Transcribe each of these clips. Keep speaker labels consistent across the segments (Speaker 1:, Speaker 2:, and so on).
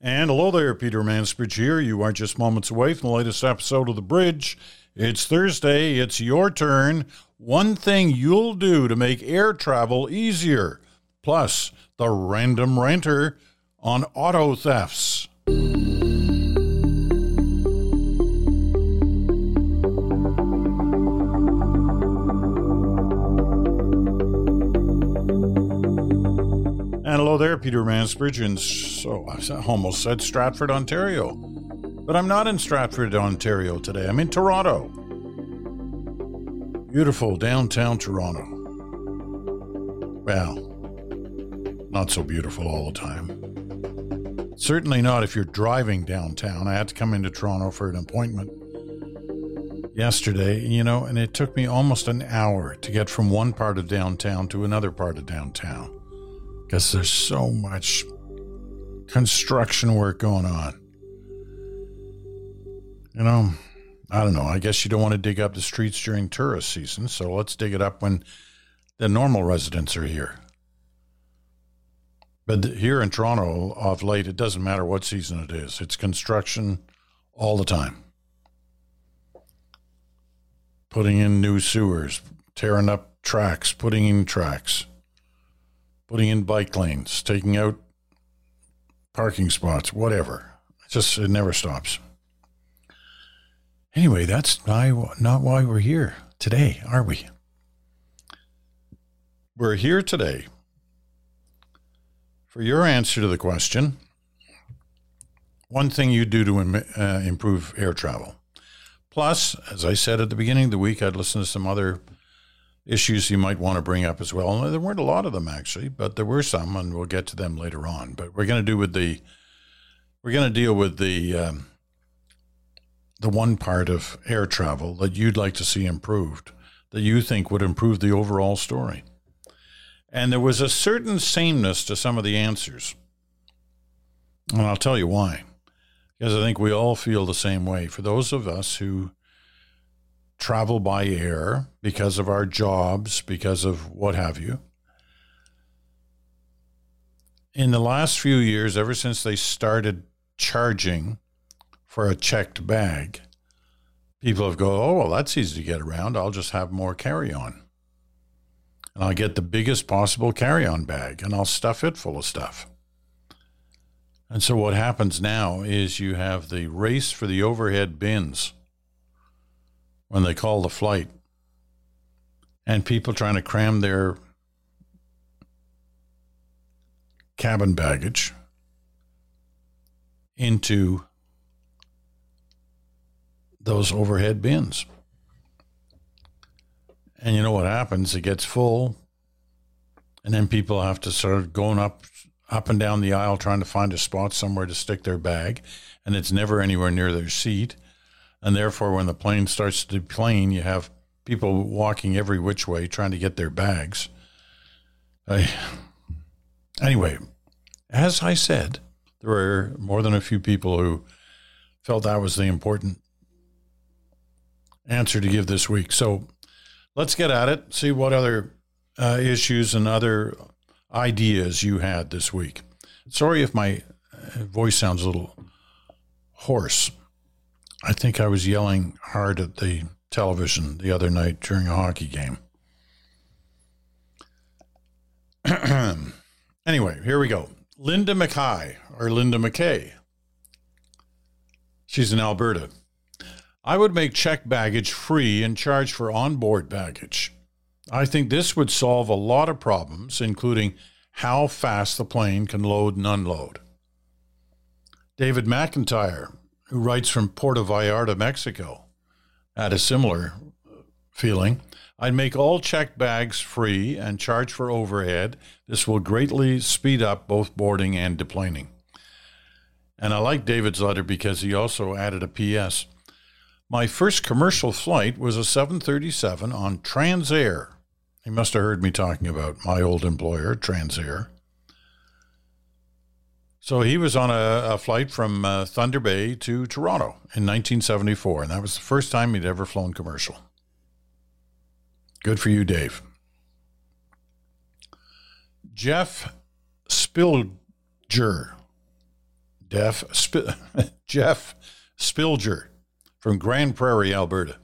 Speaker 1: And hello there, Peter Mansbridge here. You are just moments away from the latest episode of The Bridge. It's Thursday. It's your turn. One thing you'll do to make air travel easier. Plus, the random ranter on auto thefts. Peter Mansbridge. And so I almost said Stratford, Ontario. But I'm not in Stratford, Ontario today. I'm in Toronto. Beautiful downtown Toronto. Well, not so beautiful all the time. Certainly not if you're driving downtown. I had to come into Toronto for an appointment yesterday, you know, and it took me almost an hour to get from one part of downtown to another part of downtown because there's so much construction work going on. You know, I don't know. I guess you don't want to dig up the streets during tourist season, so let's dig it up when the normal residents are here. But here in Toronto, of late, it doesn't matter what season it is, it's construction all the time. Putting in new sewers, tearing up tracks, putting in tracks putting in bike lanes, taking out parking spots, whatever. It just it never stops. Anyway, that's not, not why we're here today, are we? We're here today for your answer to the question one thing you do to Im- uh, improve air travel. Plus, as I said at the beginning of the week, I'd listen to some other issues you might want to bring up as well. And there weren't a lot of them actually, but there were some, and we'll get to them later on. But we're going to do with the we're going to deal with the um, the one part of air travel that you'd like to see improved, that you think would improve the overall story. And there was a certain sameness to some of the answers. And I'll tell you why. Because I think we all feel the same way. For those of us who travel by air because of our jobs, because of what have you. In the last few years, ever since they started charging for a checked bag, people have go, oh, well, that's easy to get around. I'll just have more carry on. And I'll get the biggest possible carry on bag and I'll stuff it full of stuff. And so what happens now is you have the race for the overhead bins when they call the flight and people trying to cram their cabin baggage into those overhead bins. And you know what happens? It gets full, and then people have to start going up up and down the aisle trying to find a spot somewhere to stick their bag, and it's never anywhere near their seat. And therefore, when the plane starts to deplane, you have people walking every which way trying to get their bags. I, anyway, as I said, there were more than a few people who felt that was the important answer to give this week. So let's get at it, see what other uh, issues and other ideas you had this week. Sorry if my uh, voice sounds a little hoarse. I think I was yelling hard at the television the other night during a hockey game. anyway, here we go. Linda McKay or Linda McKay. She's in Alberta. I would make check baggage free and charge for onboard baggage. I think this would solve a lot of problems, including how fast the plane can load and unload. David McIntyre who writes from Puerto Vallarta, Mexico, had a similar feeling. I'd make all checked bags free and charge for overhead. This will greatly speed up both boarding and deplaning. And I like David's letter because he also added a PS. My first commercial flight was a 737 on Transair. He must have heard me talking about my old employer, Transair. So he was on a, a flight from uh, Thunder Bay to Toronto in 1974, and that was the first time he'd ever flown commercial. Good for you, Dave. Jeff Spilger. Def, Sp- Jeff Spilger from Grande Prairie, Alberta.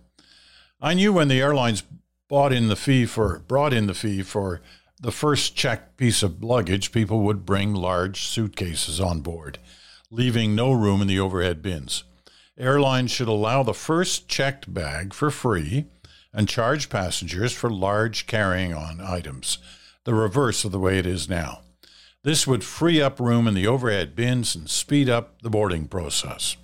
Speaker 1: I knew when the airlines bought in the fee for brought in the fee for the first checked piece of luggage, people would bring large suitcases on board, leaving no room in the overhead bins. Airlines should allow the first checked bag for free and charge passengers for large carrying on items, the reverse of the way it is now. This would free up room in the overhead bins and speed up the boarding process,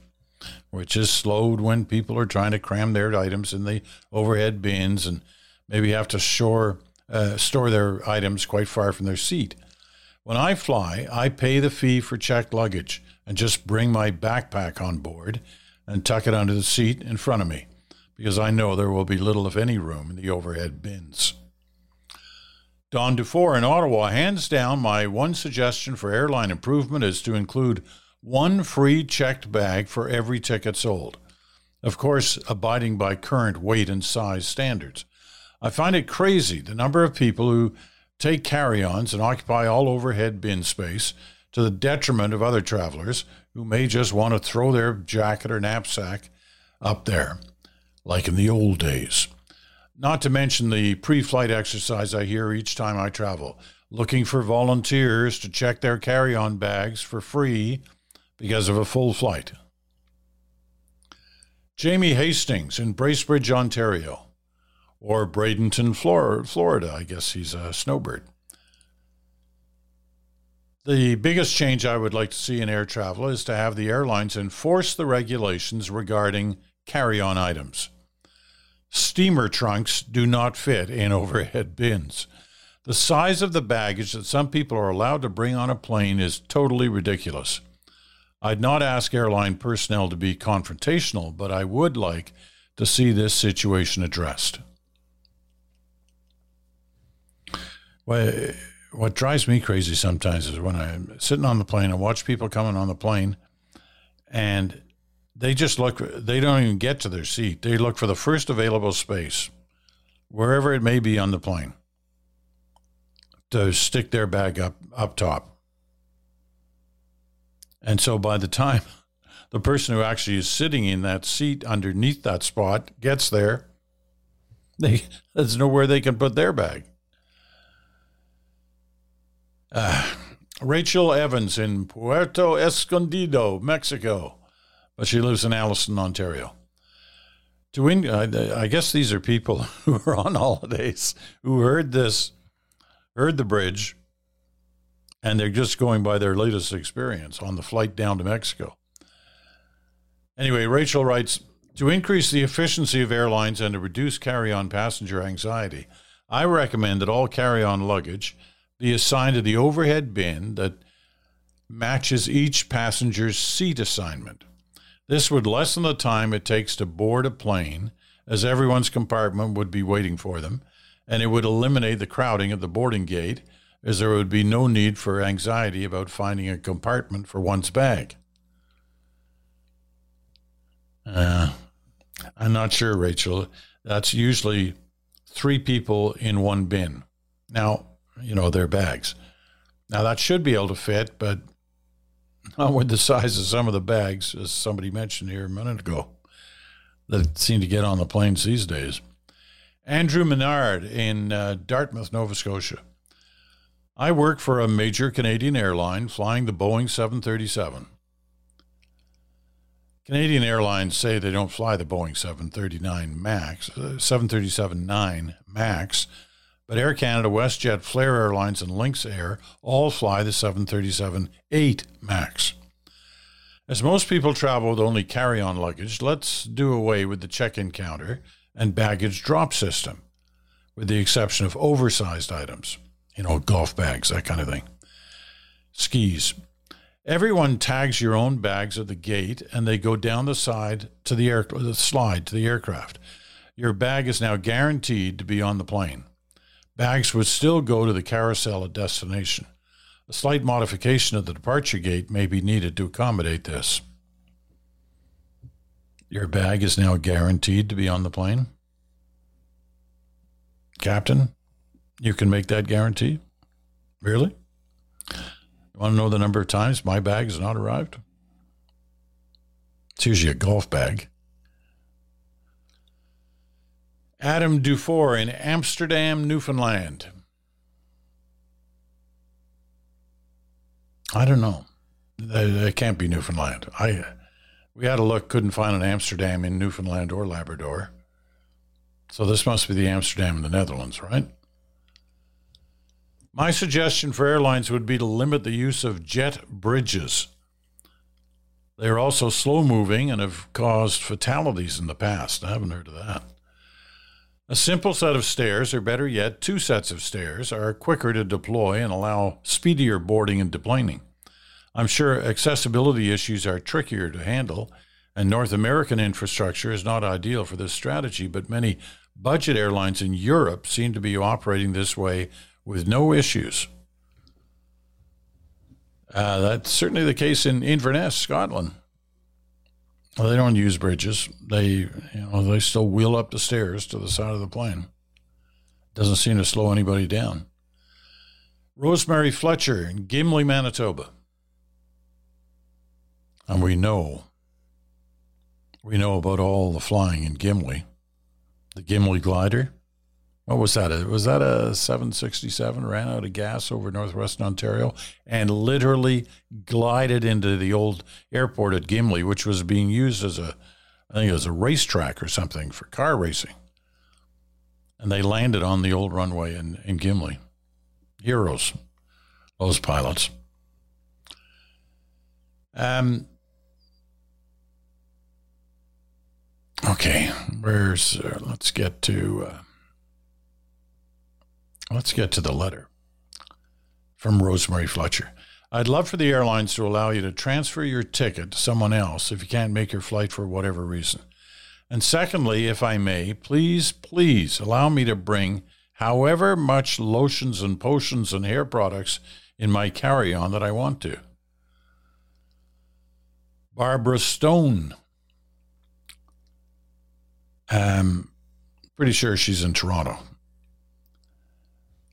Speaker 1: which is slowed when people are trying to cram their items in the overhead bins and maybe have to shore, uh, store their items quite far from their seat. When I fly, I pay the fee for checked luggage and just bring my backpack on board and tuck it under the seat in front of me because I know there will be little, if any, room in the overhead bins. Don Dufour in Ottawa, hands down, my one suggestion for airline improvement is to include one free checked bag for every ticket sold. Of course, abiding by current weight and size standards. I find it crazy the number of people who take carry ons and occupy all overhead bin space to the detriment of other travelers who may just want to throw their jacket or knapsack up there, like in the old days. Not to mention the pre flight exercise I hear each time I travel, looking for volunteers to check their carry on bags for free because of a full flight. Jamie Hastings in Bracebridge, Ontario or Bradenton, Florida. I guess he's a snowbird. The biggest change I would like to see in air travel is to have the airlines enforce the regulations regarding carry on items. Steamer trunks do not fit in overhead bins. The size of the baggage that some people are allowed to bring on a plane is totally ridiculous. I'd not ask airline personnel to be confrontational, but I would like to see this situation addressed. Well, what drives me crazy sometimes is when I'm sitting on the plane and watch people coming on the plane, and they just look. They don't even get to their seat. They look for the first available space, wherever it may be on the plane, to stick their bag up up top. And so by the time the person who actually is sitting in that seat underneath that spot gets there, they there's nowhere they can put their bag. Uh, Rachel Evans in Puerto Escondido, Mexico, but she lives in Alliston, Ontario. To in, I, I guess these are people who are on holidays who heard this, heard the bridge, and they're just going by their latest experience on the flight down to Mexico. Anyway, Rachel writes To increase the efficiency of airlines and to reduce carry on passenger anxiety, I recommend that all carry on luggage be assigned to the overhead bin that matches each passenger's seat assignment. This would lessen the time it takes to board a plane, as everyone's compartment would be waiting for them, and it would eliminate the crowding at the boarding gate, as there would be no need for anxiety about finding a compartment for one's bag. Uh, I'm not sure, Rachel. That's usually three people in one bin. Now, you know, their bags. Now that should be able to fit, but not with the size of some of the bags, as somebody mentioned here a minute ago, that seem to get on the planes these days. Andrew Menard in uh, Dartmouth, Nova Scotia. I work for a major Canadian airline flying the Boeing 737. Canadian Airlines say they don't fly the Boeing 739 MAX, uh, 737 9 MAX but Air Canada, WestJet, Flair Airlines, and Lynx Air all fly the 737 8 MAX. As most people travel with only carry on luggage, let's do away with the check in counter and baggage drop system, with the exception of oversized items, you know, golf bags, that kind of thing. Skis. Everyone tags your own bags at the gate and they go down the side to the air the slide to the aircraft. Your bag is now guaranteed to be on the plane. Bags would still go to the carousel at destination. A slight modification of the departure gate may be needed to accommodate this. Your bag is now guaranteed to be on the plane? Captain, you can make that guarantee? Really? You want to know the number of times my bag has not arrived? It's usually a golf bag. Adam Dufour in Amsterdam, Newfoundland. I don't know. It can't be Newfoundland. I we had a look, couldn't find an Amsterdam in Newfoundland or Labrador. So this must be the Amsterdam in the Netherlands, right? My suggestion for airlines would be to limit the use of jet bridges. They are also slow moving and have caused fatalities in the past. I haven't heard of that. A simple set of stairs, or better yet, two sets of stairs, are quicker to deploy and allow speedier boarding and deplaning. I'm sure accessibility issues are trickier to handle, and North American infrastructure is not ideal for this strategy, but many budget airlines in Europe seem to be operating this way with no issues. Uh, that's certainly the case in Inverness, Scotland. Well, they don't use bridges. They, you know, they still wheel up the stairs to the side of the plane. Doesn't seem to slow anybody down. Rosemary Fletcher in Gimli, Manitoba. And we know, we know about all the flying in Gimli. The Gimli glider. What was that? Was that a 767 ran out of gas over northwestern Ontario and literally glided into the old airport at Gimli, which was being used as a, I think it was a racetrack or something for car racing. And they landed on the old runway in, in Gimli. Heroes, those pilots. Um, okay, where's, uh, let's get to. Uh, Let's get to the letter from Rosemary Fletcher. I'd love for the airlines to allow you to transfer your ticket to someone else if you can't make your flight for whatever reason. And secondly, if I may, please, please allow me to bring however much lotions and potions and hair products in my carry on that I want to. Barbara Stone. Um, pretty sure she's in Toronto.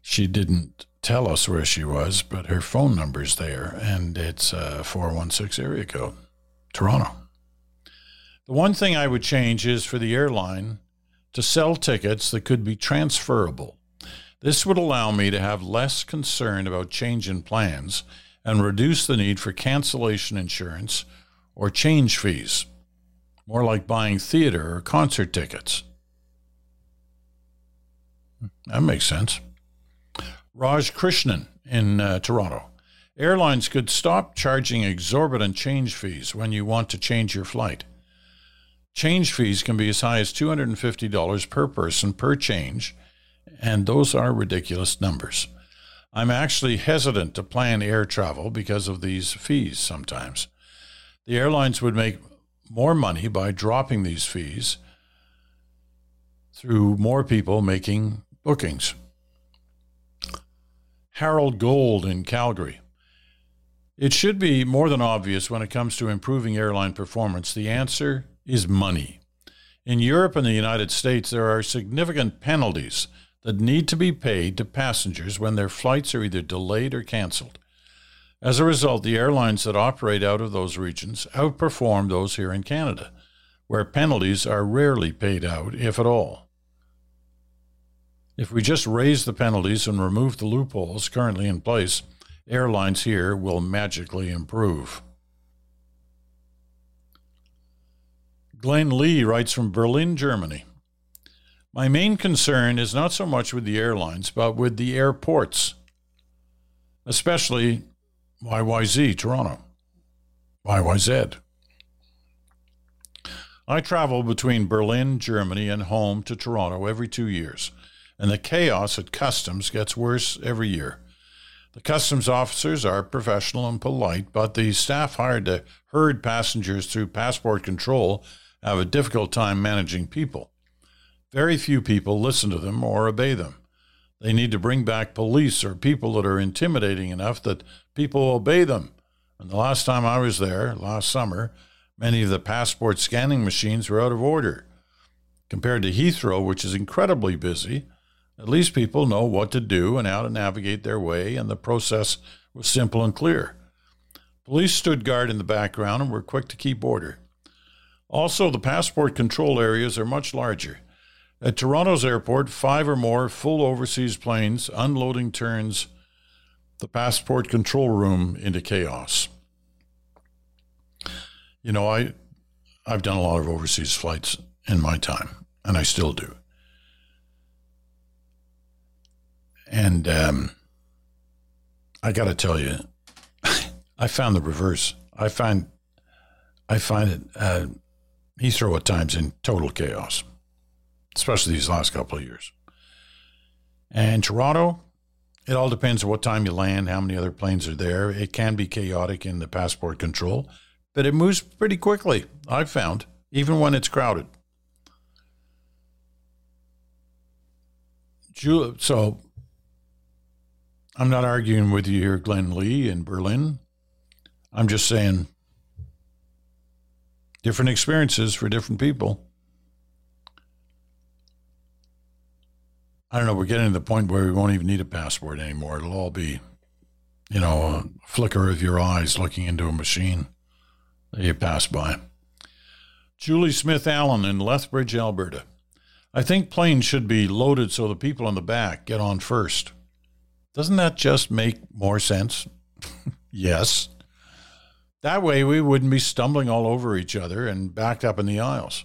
Speaker 1: She didn't tell us where she was, but her phone number's there, and it's uh, a 416 area code, Toronto. The one thing I would change is for the airline to sell tickets that could be transferable. This would allow me to have less concern about change in plans and reduce the need for cancellation insurance or change fees, more like buying theater or concert tickets. Hmm, that makes sense. Raj Krishnan in uh, Toronto. Airlines could stop charging exorbitant change fees when you want to change your flight. Change fees can be as high as $250 per person per change, and those are ridiculous numbers. I'm actually hesitant to plan air travel because of these fees sometimes. The airlines would make more money by dropping these fees through more people making bookings. Harold Gold in Calgary. It should be more than obvious when it comes to improving airline performance. The answer is money. In Europe and the United States, there are significant penalties that need to be paid to passengers when their flights are either delayed or canceled. As a result, the airlines that operate out of those regions outperform those here in Canada, where penalties are rarely paid out, if at all. If we just raise the penalties and remove the loopholes currently in place, airlines here will magically improve. Glenn Lee writes from Berlin, Germany. My main concern is not so much with the airlines, but with the airports, especially YYZ, Toronto, YYZ. I travel between Berlin, Germany, and home to Toronto every two years and the chaos at customs gets worse every year. The customs officers are professional and polite, but the staff hired to herd passengers through passport control have a difficult time managing people. Very few people listen to them or obey them. They need to bring back police or people that are intimidating enough that people obey them. And the last time I was there, last summer, many of the passport scanning machines were out of order. Compared to Heathrow, which is incredibly busy, at least people know what to do and how to navigate their way, and the process was simple and clear. Police stood guard in the background and were quick to keep order. Also, the passport control areas are much larger. At Toronto's airport, five or more full overseas planes unloading turns the passport control room into chaos. You know, I I've done a lot of overseas flights in my time, and I still do. And um, I got to tell you, I found the reverse. I find I find it uh, Heathrow at times in total chaos, especially these last couple of years. And Toronto, it all depends on what time you land, how many other planes are there. It can be chaotic in the passport control, but it moves pretty quickly, I've found, even when it's crowded. So I'm not arguing with you here, Glenn Lee in Berlin. I'm just saying different experiences for different people. I don't know. We're getting to the point where we won't even need a passport anymore. It'll all be, you know, a flicker of your eyes looking into a machine that you pass by. Julie Smith Allen in Lethbridge, Alberta. I think planes should be loaded so the people in the back get on first. Doesn't that just make more sense? yes. That way we wouldn't be stumbling all over each other and backed up in the aisles.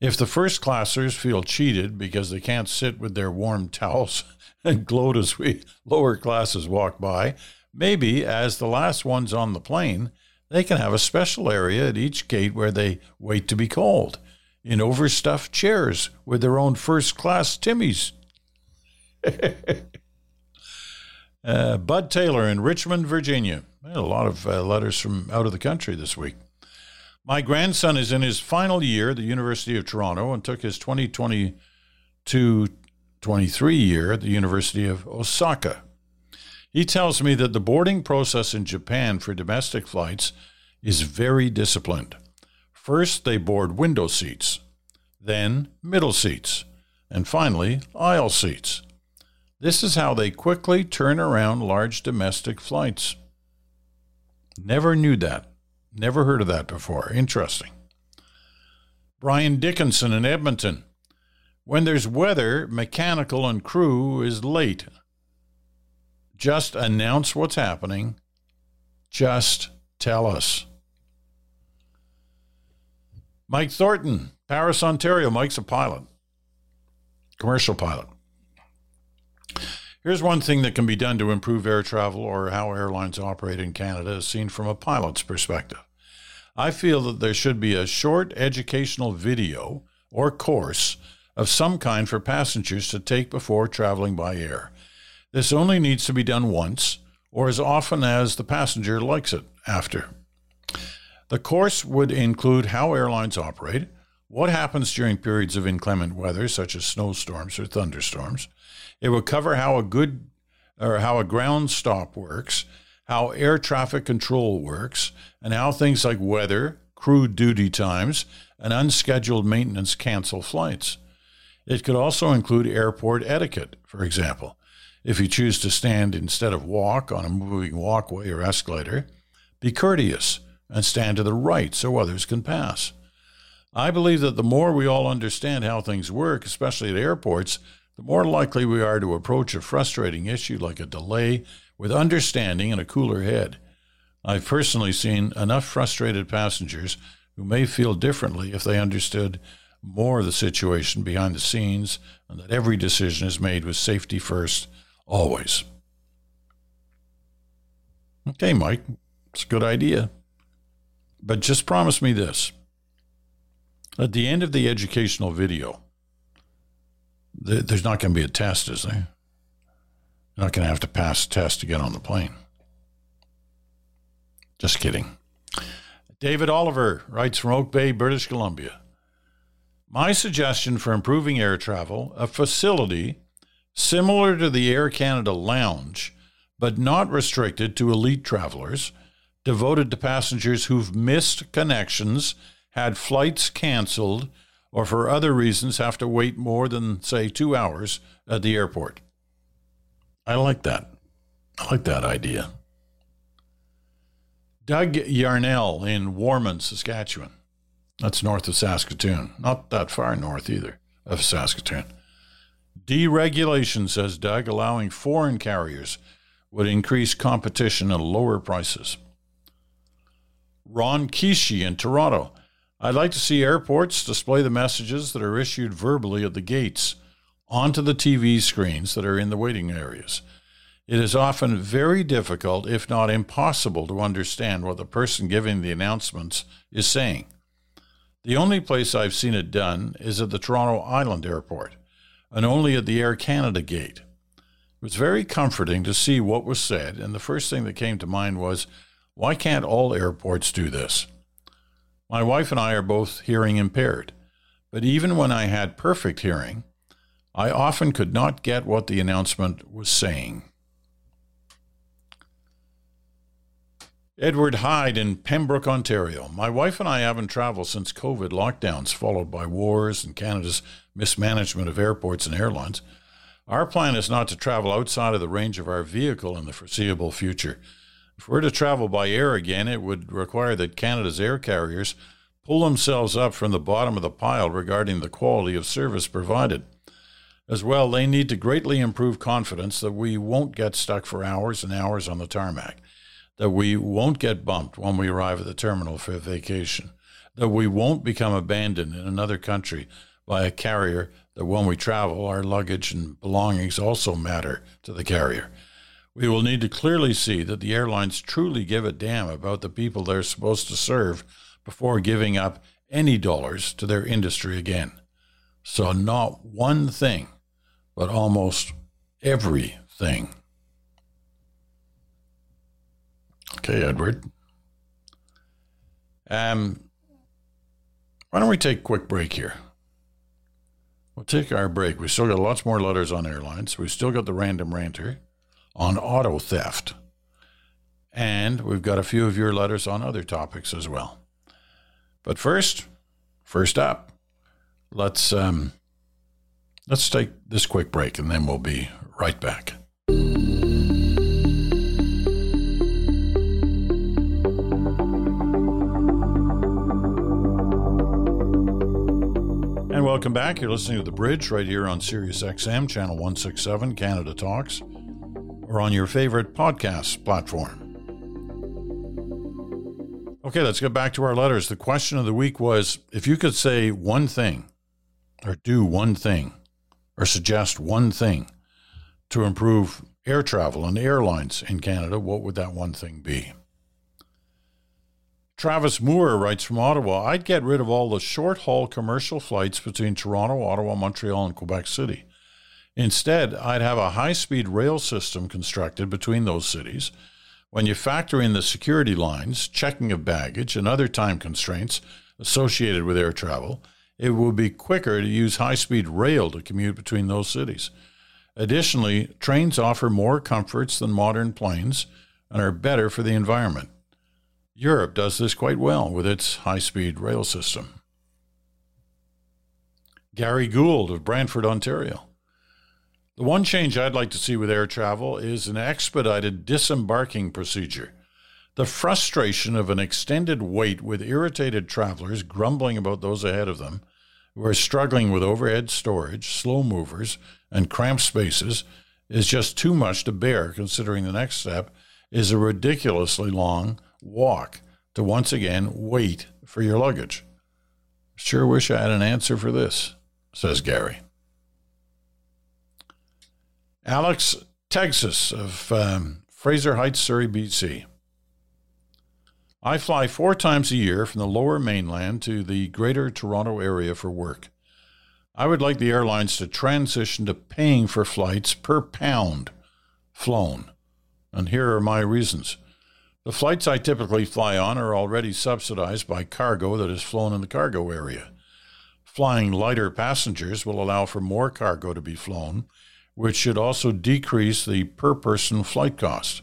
Speaker 1: If the first classers feel cheated because they can't sit with their warm towels and gloat as we lower classes walk by, maybe as the last ones on the plane, they can have a special area at each gate where they wait to be called in overstuffed chairs with their own first class Timmies. uh, Bud Taylor in Richmond, Virginia. a lot of uh, letters from out of the country this week. My grandson is in his final year at the University of Toronto and took his 2022 23 year at the University of Osaka. He tells me that the boarding process in Japan for domestic flights is very disciplined. First, they board window seats, then middle seats, and finally, aisle seats. This is how they quickly turn around large domestic flights. Never knew that. Never heard of that before. Interesting. Brian Dickinson in Edmonton. When there's weather, mechanical and crew is late. Just announce what's happening. Just tell us. Mike Thornton, Paris, Ontario. Mike's a pilot, commercial pilot. Here's one thing that can be done to improve air travel or how airlines operate in Canada, as seen from a pilot's perspective. I feel that there should be a short educational video or course of some kind for passengers to take before traveling by air. This only needs to be done once or as often as the passenger likes it after. The course would include how airlines operate, what happens during periods of inclement weather, such as snowstorms or thunderstorms. It would cover how a good or how a ground stop works, how air traffic control works, and how things like weather, crew duty times, and unscheduled maintenance cancel flights. It could also include airport etiquette, for example. If you choose to stand instead of walk on a moving walkway or escalator, be courteous and stand to the right so others can pass. I believe that the more we all understand how things work, especially at airports, the more likely we are to approach a frustrating issue like a delay with understanding and a cooler head. I've personally seen enough frustrated passengers who may feel differently if they understood more of the situation behind the scenes and that every decision is made with safety first, always. Okay, Mike, it's a good idea. But just promise me this. At the end of the educational video, there's not going to be a test, is there? You're not going to have to pass a test to get on the plane. Just kidding. David Oliver writes from Oak Bay, British Columbia. My suggestion for improving air travel a facility similar to the Air Canada Lounge, but not restricted to elite travelers, devoted to passengers who've missed connections, had flights canceled, or for other reasons have to wait more than, say, two hours at the airport. I like that. I like that idea. Doug Yarnell in Warman, Saskatchewan. That's north of Saskatoon. Not that far north either of Saskatoon. Deregulation, says Doug, allowing foreign carriers would increase competition and lower prices. Ron Kishi in Toronto. I'd like to see airports display the messages that are issued verbally at the gates onto the TV screens that are in the waiting areas. It is often very difficult, if not impossible, to understand what the person giving the announcements is saying. The only place I've seen it done is at the Toronto Island Airport, and only at the Air Canada gate. It was very comforting to see what was said, and the first thing that came to mind was why can't all airports do this? My wife and I are both hearing impaired, but even when I had perfect hearing, I often could not get what the announcement was saying. Edward Hyde in Pembroke, Ontario. My wife and I haven't traveled since COVID lockdowns, followed by wars and Canada's mismanagement of airports and airlines. Our plan is not to travel outside of the range of our vehicle in the foreseeable future. If we're to travel by air again, it would require that Canada's air carriers pull themselves up from the bottom of the pile regarding the quality of service provided. As well, they need to greatly improve confidence that we won't get stuck for hours and hours on the tarmac, that we won't get bumped when we arrive at the terminal for a vacation, that we won't become abandoned in another country by a carrier that when we travel, our luggage and belongings also matter to the carrier. We will need to clearly see that the airlines truly give a damn about the people they're supposed to serve before giving up any dollars to their industry again. So, not one thing, but almost everything. Okay, Edward. Um, why don't we take a quick break here? We'll take our break. We still got lots more letters on airlines. We've still got the random ranter on auto theft. And we've got a few of your letters on other topics as well. But first, first up, let's um, let's take this quick break and then we'll be right back. And welcome back. You're listening to The Bridge right here on Sirius XM, channel 167, Canada Talks or on your favorite podcast platform. Okay, let's get back to our letters. The question of the week was if you could say one thing, or do one thing, or suggest one thing to improve air travel and airlines in Canada, what would that one thing be? Travis Moore writes from Ottawa I'd get rid of all the short haul commercial flights between Toronto, Ottawa, Montreal, and Quebec City. Instead, I'd have a high speed rail system constructed between those cities. When you factor in the security lines, checking of baggage, and other time constraints associated with air travel, it would be quicker to use high speed rail to commute between those cities. Additionally, trains offer more comforts than modern planes and are better for the environment. Europe does this quite well with its high speed rail system. Gary Gould of Brantford, Ontario. The one change I'd like to see with air travel is an expedited disembarking procedure. The frustration of an extended wait with irritated travelers grumbling about those ahead of them who are struggling with overhead storage, slow movers, and cramped spaces is just too much to bear considering the next step is a ridiculously long walk to once again wait for your luggage. Sure wish I had an answer for this, says Gary. Alex Texas of um, Fraser Heights, Surrey, BC. I fly four times a year from the lower mainland to the greater Toronto area for work. I would like the airlines to transition to paying for flights per pound flown. And here are my reasons. The flights I typically fly on are already subsidized by cargo that is flown in the cargo area. Flying lighter passengers will allow for more cargo to be flown which should also decrease the per person flight cost.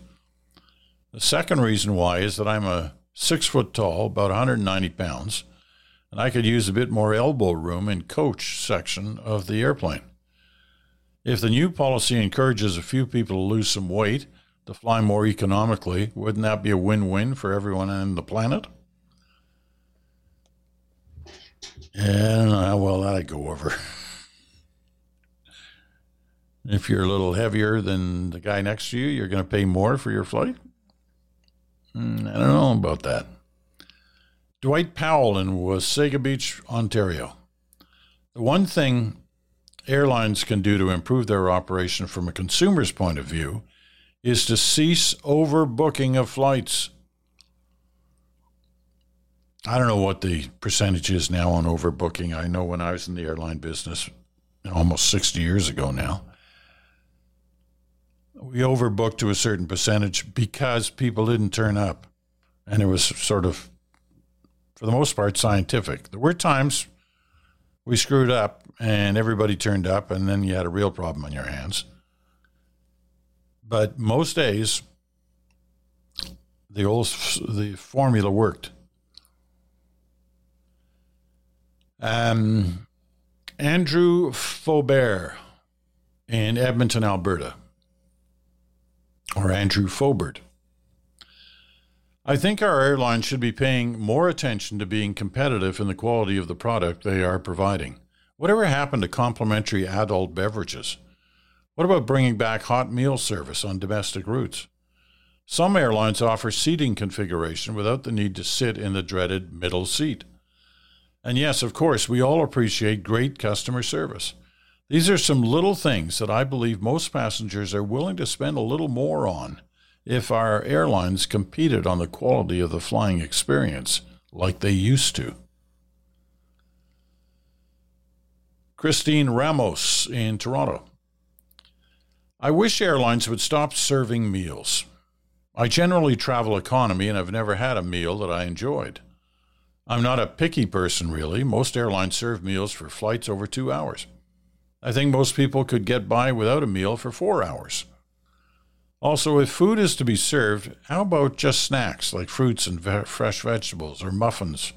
Speaker 1: The second reason why is that I'm a six foot tall, about 190 pounds, and I could use a bit more elbow room in coach section of the airplane. If the new policy encourages a few people to lose some weight to fly more economically, wouldn't that be a win win for everyone on the planet? Know how well that'd go over. if you're a little heavier than the guy next to you, you're going to pay more for your flight. Mm, I don't know about that. Dwight Powell in Wasaga Beach, Ontario. The one thing airlines can do to improve their operation from a consumer's point of view is to cease overbooking of flights. I don't know what the percentage is now on overbooking. I know when I was in the airline business almost 60 years ago now, we overbooked to a certain percentage because people didn't turn up. And it was sort of, for the most part, scientific. There were times we screwed up and everybody turned up, and then you had a real problem on your hands. But most days, the old the formula worked. Um, Andrew Faubert in Edmonton, Alberta, or Andrew Fobert. I think our airlines should be paying more attention to being competitive in the quality of the product they are providing. Whatever happened to complimentary adult beverages? What about bringing back hot meal service on domestic routes? Some airlines offer seating configuration without the need to sit in the dreaded middle seat. And yes, of course, we all appreciate great customer service. These are some little things that I believe most passengers are willing to spend a little more on if our airlines competed on the quality of the flying experience like they used to. Christine Ramos in Toronto. I wish airlines would stop serving meals. I generally travel economy and I've never had a meal that I enjoyed. I'm not a picky person, really. Most airlines serve meals for flights over two hours. I think most people could get by without a meal for four hours. Also, if food is to be served, how about just snacks like fruits and ve- fresh vegetables or muffins?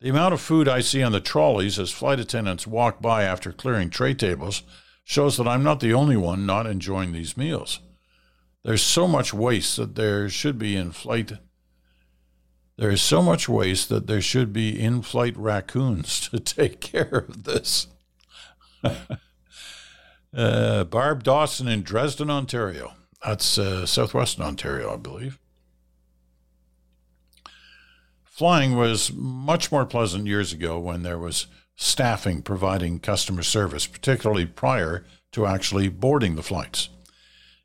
Speaker 1: The amount of food I see on the trolleys as flight attendants walk by after clearing tray tables shows that I'm not the only one not enjoying these meals. There's so much waste that there should be in flight. There is so much waste that there should be in flight raccoons to take care of this. uh, Barb Dawson in Dresden, Ontario. That's uh, southwestern Ontario, I believe. Flying was much more pleasant years ago when there was staffing providing customer service, particularly prior to actually boarding the flights.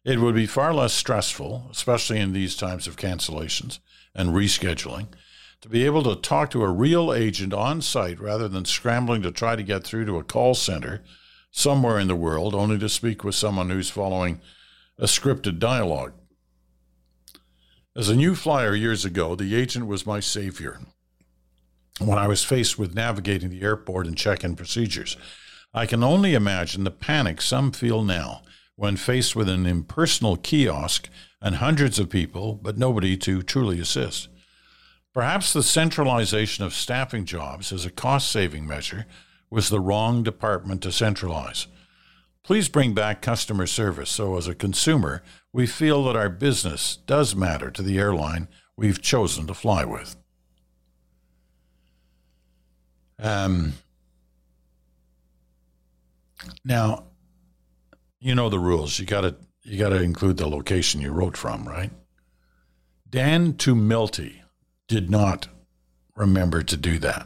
Speaker 1: It would be far less stressful, especially in these times of cancellations and rescheduling, to be able to talk to a real agent on site rather than scrambling to try to get through to a call center somewhere in the world only to speak with someone who's following a scripted dialogue. As a new flyer years ago, the agent was my savior when I was faced with navigating the airport and check in procedures. I can only imagine the panic some feel now when faced with an impersonal kiosk and hundreds of people, but nobody to truly assist. Perhaps the centralization of staffing jobs as a cost saving measure was the wrong department to centralize. Please bring back customer service so, as a consumer, we feel that our business does matter to the airline we've chosen to fly with. Um, now, you know the rules. You got to you got to include the location you wrote from, right? Dan Tumilty did not remember to do that.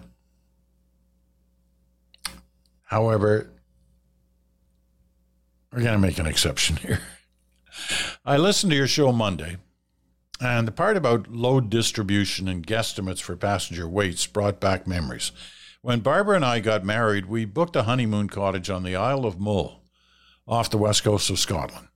Speaker 1: However, we're going to make an exception here. I listened to your show Monday, and the part about load distribution and guesstimates for passenger weights brought back memories. When Barbara and I got married, we booked a honeymoon cottage on the Isle of Mull off the west coast of Scotland.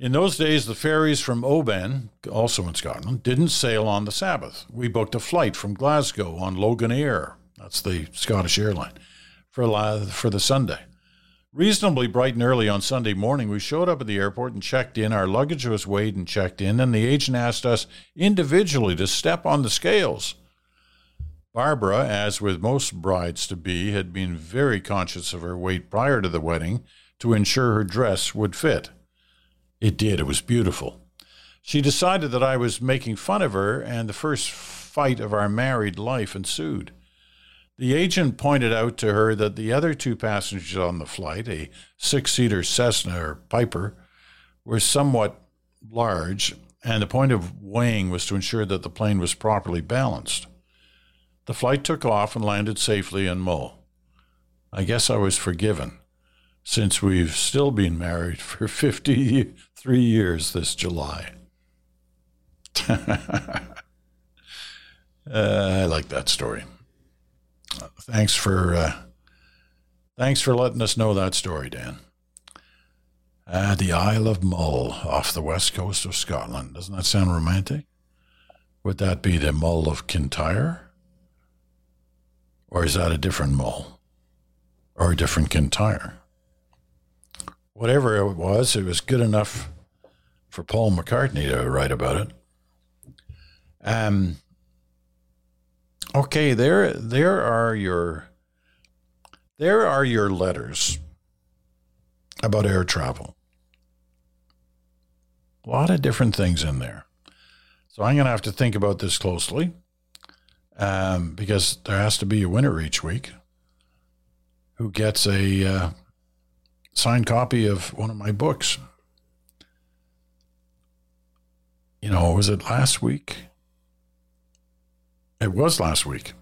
Speaker 1: In those days, the ferries from Oban, also in Scotland, didn't sail on the Sabbath. We booked a flight from Glasgow on Loganair, that's the Scottish airline, for, for the Sunday. Reasonably bright and early on Sunday morning, we showed up at the airport and checked in. Our luggage was weighed and checked in, and the agent asked us individually to step on the scales. Barbara, as with most brides to be, had been very conscious of her weight prior to the wedding to ensure her dress would fit. It did, it was beautiful. She decided that I was making fun of her, and the first fight of our married life ensued. The agent pointed out to her that the other two passengers on the flight, a six seater Cessna or Piper, were somewhat large, and the point of weighing was to ensure that the plane was properly balanced. The flight took off and landed safely in Mull. I guess I was forgiven, since we've still been married for 53 years this July. uh, I like that story. Thanks for uh, thanks for letting us know that story, Dan. Uh, the Isle of Mull off the west coast of Scotland. Doesn't that sound romantic? Would that be the Mull of Kintyre? Or is that a different Mull? Or a different Kintyre? Whatever it was, it was good enough for Paul McCartney to write about it. Um, okay, there there are your there are your letters about air travel. A lot of different things in there. So I'm going to have to think about this closely um, because there has to be a winner each week who gets a uh, signed copy of one of my books. You know, was it last week? It was last week.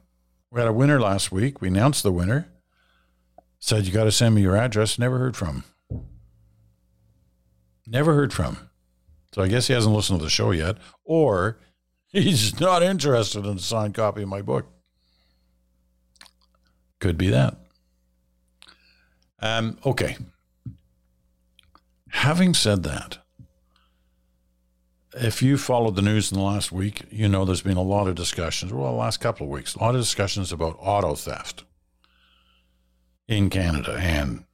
Speaker 1: We had a winner last week. We announced the winner. Said you got to send me your address. Never heard from. Never heard from. So I guess he hasn't listened to the show yet, or he's not interested in a signed copy of my book. Could be that. Um, okay. Having said that, if you followed the news in the last week, you know there's been a lot of discussions, well, the last couple of weeks, a lot of discussions about auto theft in Canada. And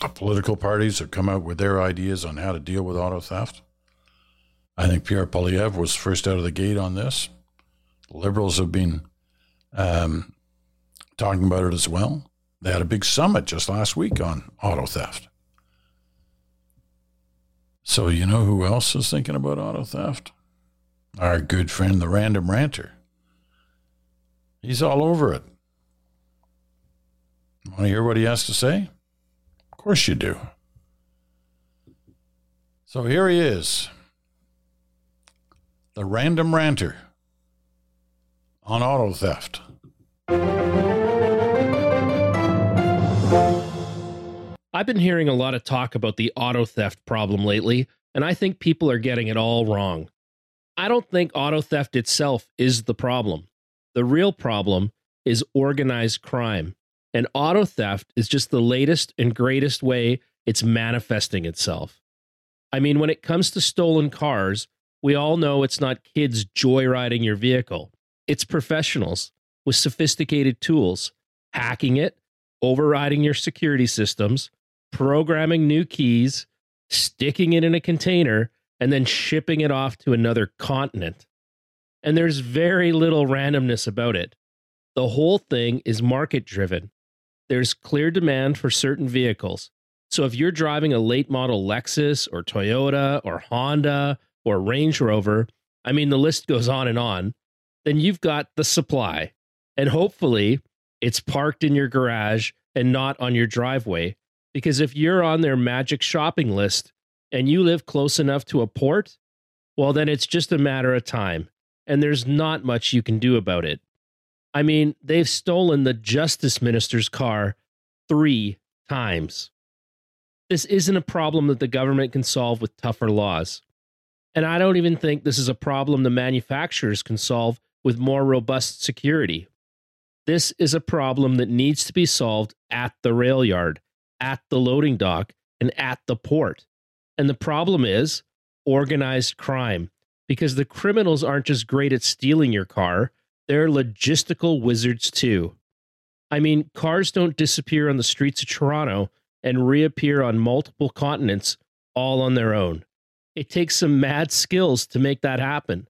Speaker 1: the political parties have come out with their ideas on how to deal with auto theft. I think Pierre Poilievre was first out of the gate on this. Liberals have been um, talking about it as well. They had a big summit just last week on auto theft. So, you know who else is thinking about auto theft? Our good friend, the random ranter. He's all over it. Want to hear what he has to say? Of course you do. So here he is, the random ranter on auto theft.
Speaker 2: I've been hearing a lot of talk about the auto theft problem lately, and I think people are getting it all wrong. I don't think auto theft itself is the problem. The real problem is organized crime. And auto theft is just the latest and greatest way it's manifesting itself. I mean, when it comes to stolen cars, we all know it's not kids joyriding your vehicle, it's professionals with sophisticated tools hacking it, overriding your security systems, programming new keys, sticking it in a container, and then shipping it off to another continent. And there's very little randomness about it. The whole thing is market driven. There's clear demand for certain vehicles. So if you're driving a late model Lexus or Toyota or Honda or Range Rover, I mean, the list goes on and on, then you've got the supply. And hopefully it's parked in your garage and not on your driveway because if you're on their magic shopping list and you live close enough to a port, well, then it's just a matter of time. And there's not much you can do about it. I mean, they've stolen the justice minister's car three times. This isn't a problem that the government can solve with tougher laws. And I don't even think this is a problem the manufacturers can solve with more robust security. This is a problem that needs to be solved at the rail yard at the loading dock and at the port. And the problem is organized crime because the criminals aren't just great at stealing your car, they're logistical wizards too. I mean, cars don't disappear on the streets of Toronto and reappear on multiple continents all on their own. It takes some mad skills to make that happen.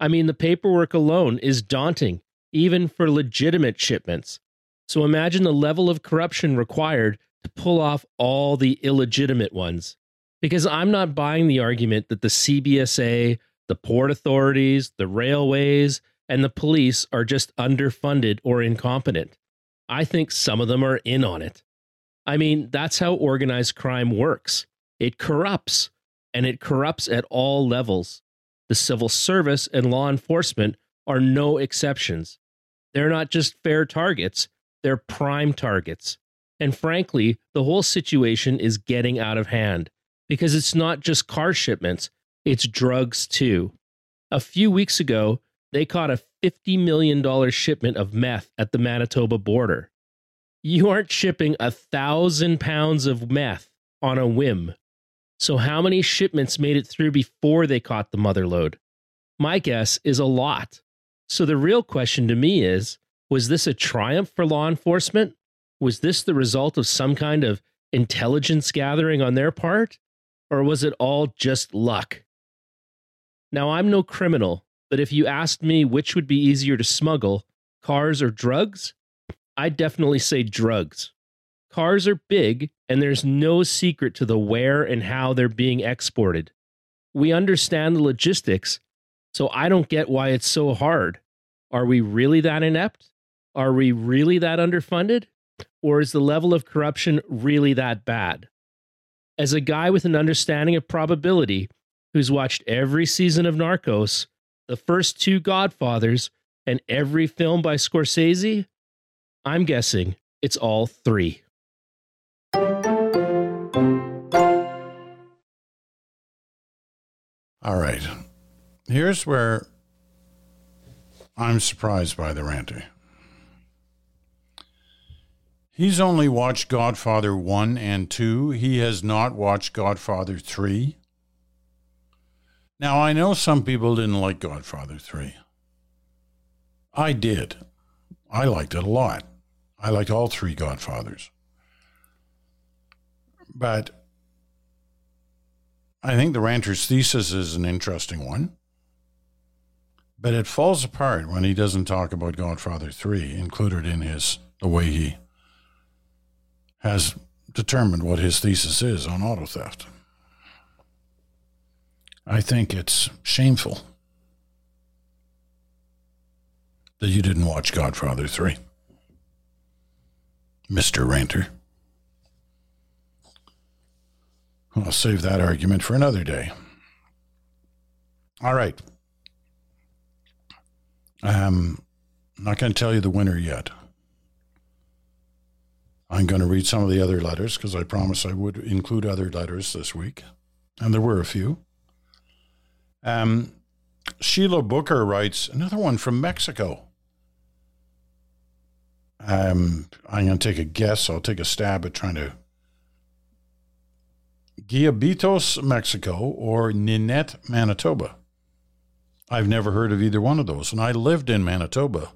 Speaker 2: I mean, the paperwork alone is daunting, even for legitimate shipments. So imagine the level of corruption required to pull off all the illegitimate ones. Because I'm not buying the argument that the CBSA, the port authorities, the railways, and the police are just underfunded or incompetent. I think some of them are in on it. I mean, that's how organized crime works it corrupts, and it corrupts at all levels. The civil service and law enforcement are no exceptions. They're not just fair targets, they're prime targets. And frankly, the whole situation is getting out of hand because it's not just car shipments, it's drugs too. A few weeks ago, they caught a $50 million shipment of meth at the Manitoba border. You aren't shipping a thousand pounds of meth on a whim. So, how many shipments made it through before they caught the mother lode? My guess is a lot. So, the real question to me is was this a triumph for law enforcement? Was this the result of some kind of intelligence gathering on their part? Or was it all just luck? Now, I'm no criminal, but if you asked me which would be easier to smuggle, cars or drugs, I'd definitely say drugs. Cars are big, and there's no secret to the where and how they're being exported. We understand the logistics, so I don't get why it's so hard. Are we really that inept? Are we really that underfunded? Or is the level of corruption really that bad? As a guy with an understanding of probability who's watched every season of Narcos, the first two Godfathers, and every film by Scorsese, I'm guessing it's all three.
Speaker 1: All right. Here's where I'm surprised by the ranter. He's only watched Godfather 1 and 2. He has not watched Godfather 3. Now, I know some people didn't like Godfather 3. I did. I liked it a lot. I liked all three Godfathers. But I think the ranter's thesis is an interesting one. But it falls apart when he doesn't talk about Godfather 3 included in his the way he has determined what his thesis is on auto theft. I think it's shameful that you didn't watch Godfather 3. Mr. Ranter. I'll save that argument for another day. All right. Um, I'm not going to tell you the winner yet. I'm going to read some of the other letters because I promised I would include other letters this week. And there were a few. Um, Sheila Booker writes another one from Mexico. Um, I'm going to take a guess. I'll take a stab at trying to. Guayabitos, Mexico, or Ninette, Manitoba. I've never heard of either one of those, and I lived in Manitoba.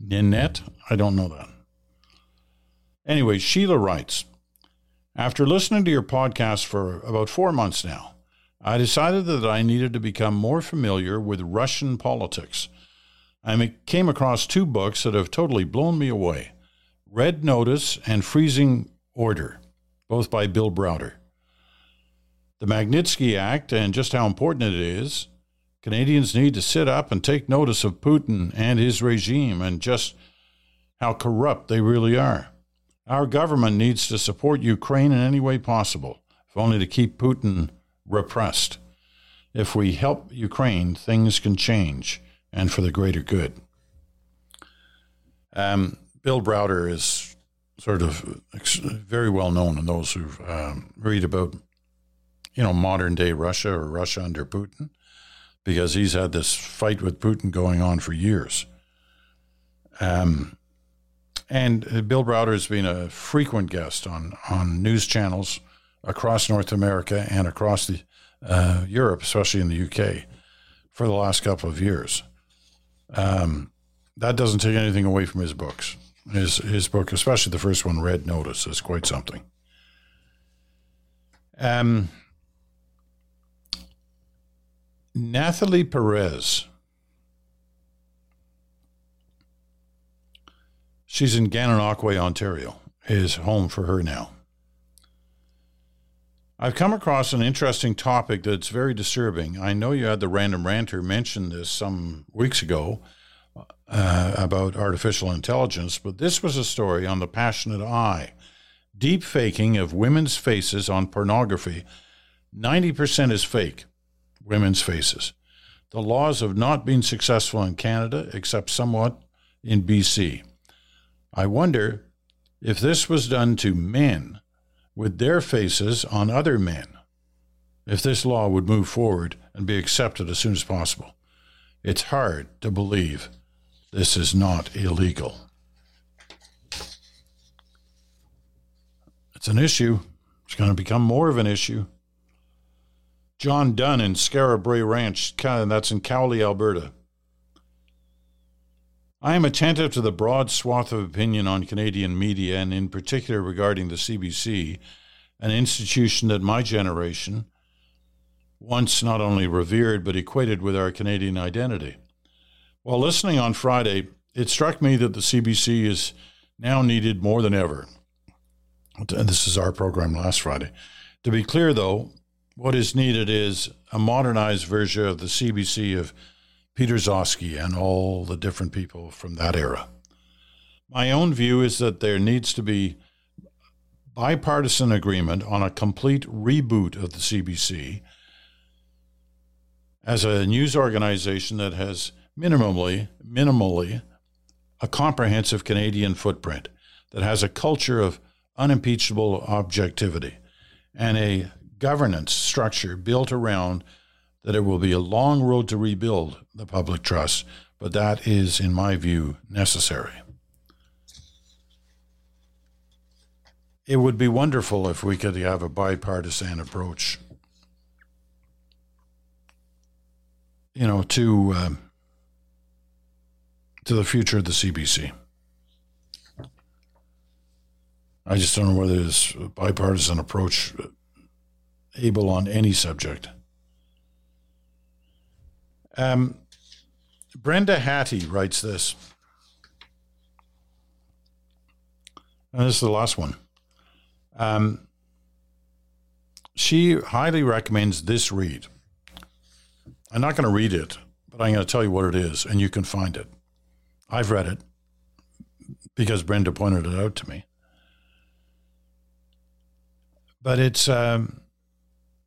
Speaker 1: Ninette, I don't know that. Anyway, Sheila writes After listening to your podcast for about four months now, I decided that I needed to become more familiar with Russian politics. I came across two books that have totally blown me away Red Notice and Freezing Order, both by Bill Browder. The Magnitsky Act and just how important it is. Canadians need to sit up and take notice of Putin and his regime and just how corrupt they really are. Our government needs to support Ukraine in any way possible, if only to keep Putin repressed. If we help Ukraine, things can change and for the greater good. Um, Bill Browder is sort of very well known, in those who um, read about, you know, modern day Russia or Russia under Putin, because he's had this fight with Putin going on for years. Um, and uh, Bill Browder has been a frequent guest on, on news channels across North America and across the, uh, Europe, especially in the UK, for the last couple of years. Um, that doesn't take anything away from his books. His, his book, especially the first one, Red Notice, is quite something. Um, Nathalie Perez She's in Gananoque, Ontario, is home for her now. I've come across an interesting topic that's very disturbing. I know you had the random ranter mention this some weeks ago uh, about artificial intelligence, but this was a story on the passionate eye. Deep faking of women's faces on pornography. 90% is fake, women's faces. The laws have not been successful in Canada, except somewhat in BC. I wonder if this was done to men with their faces on other men, if this law would move forward and be accepted as soon as possible. It's hard to believe this is not illegal. It's an issue. It's going to become more of an issue. John Dunn in Skara Brae Ranch, that's in Cowley, Alberta. I am attentive to the broad swath of opinion on Canadian media, and in particular regarding the CBC, an institution that my generation once not only revered but equated with our Canadian identity. While listening on Friday, it struck me that the CBC is now needed more than ever. This is our program last Friday. To be clear, though, what is needed is a modernized version of the CBC of Peter Gzowski and all the different people from that era. My own view is that there needs to be bipartisan agreement on a complete reboot of the CBC as a news organization that has minimally, minimally a comprehensive Canadian footprint that has a culture of unimpeachable objectivity and a governance structure built around that it will be a long road to rebuild the public trust, but that is, in my view, necessary. It would be wonderful if we could have a bipartisan approach you know, to uh, to the future of the CBC. I just don't know whether this bipartisan approach able on any subject. Um, Brenda Hattie writes this. And this is the last one. Um, she highly recommends this read. I'm not going to read it, but I'm going to tell you what it is, and you can find it. I've read it because Brenda pointed it out to me. But it's um,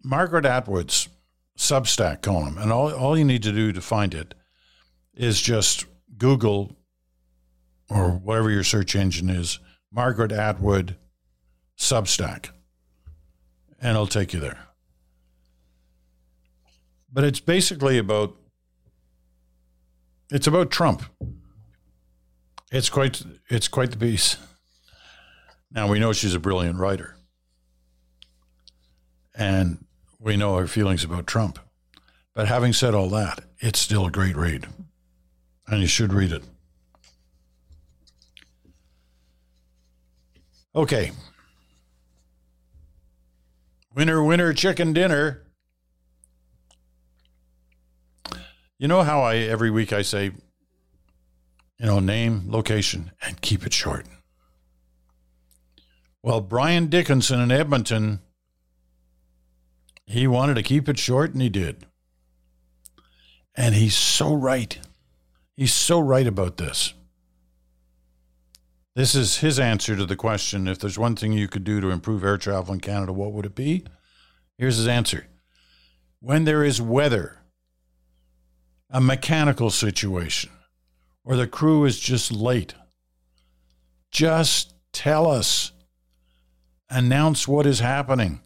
Speaker 1: Margaret Atwood's Substack column, and all, all you need to do to find it is just Google or whatever your search engine is, Margaret Atwood Substack, and it'll take you there. But it's basically about it's about Trump. It's quite it's quite the piece. Now we know she's a brilliant writer. And we know her feelings about Trump. But having said all that, it's still a great read. And you should read it. Okay. Winner, winner, chicken dinner. You know how I every week I say, you know, name, location, and keep it short. Well, Brian Dickinson in Edmonton, he wanted to keep it short, and he did. And he's so right. He's so right about this. This is his answer to the question if there's one thing you could do to improve air travel in Canada, what would it be? Here's his answer. When there is weather a mechanical situation or the crew is just late. Just tell us. Announce what is happening.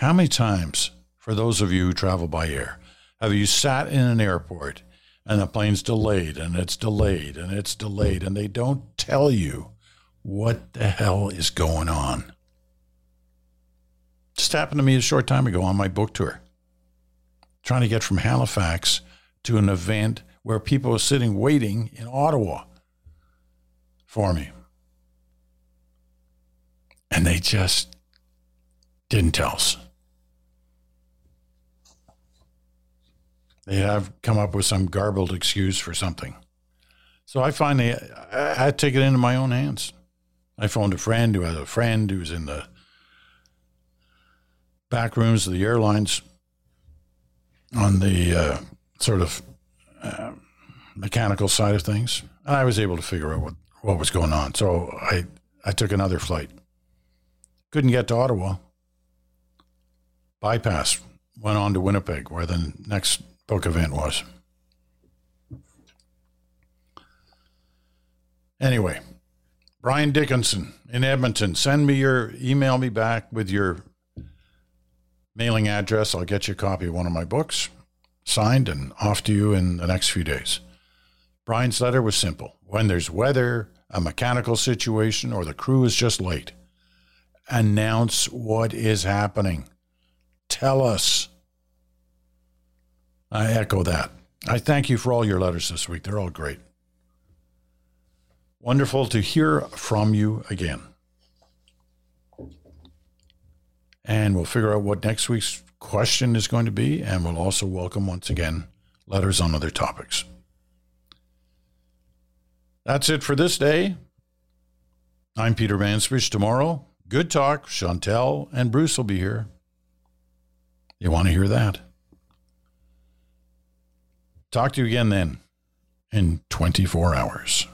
Speaker 1: How many times, for those of you who travel by air, have you sat in an airport and the plane's delayed and it's delayed and it's delayed and they don't tell you what the hell is going on? Just happened to me a short time ago on my book tour trying to get from Halifax to an event where people were sitting waiting in Ottawa for me. And they just didn't tell us. They have come up with some garbled excuse for something. So I finally I had to take it into my own hands. I phoned a friend who had a friend who's in the back rooms of the airlines on the uh, sort of uh, mechanical side of things, and I was able to figure out what, what was going on. So I I took another flight. Couldn't get to Ottawa. Bypass went on to Winnipeg, where the next book event was. Anyway, Brian Dickinson in Edmonton, send me your email me back with your mailing address. I'll get you a copy of one of my books signed and off to you in the next few days. Brian's letter was simple. When there's weather, a mechanical situation, or the crew is just late, announce what is happening. Tell us. I echo that. I thank you for all your letters this week. They're all great. Wonderful to hear from you again. And we'll figure out what next week's question is going to be, and we'll also welcome once again letters on other topics. That's it for this day. I'm Peter Mansbridge. Tomorrow, good talk. Chantal and Bruce will be here. You want to hear that? Talk to you again then in 24 hours.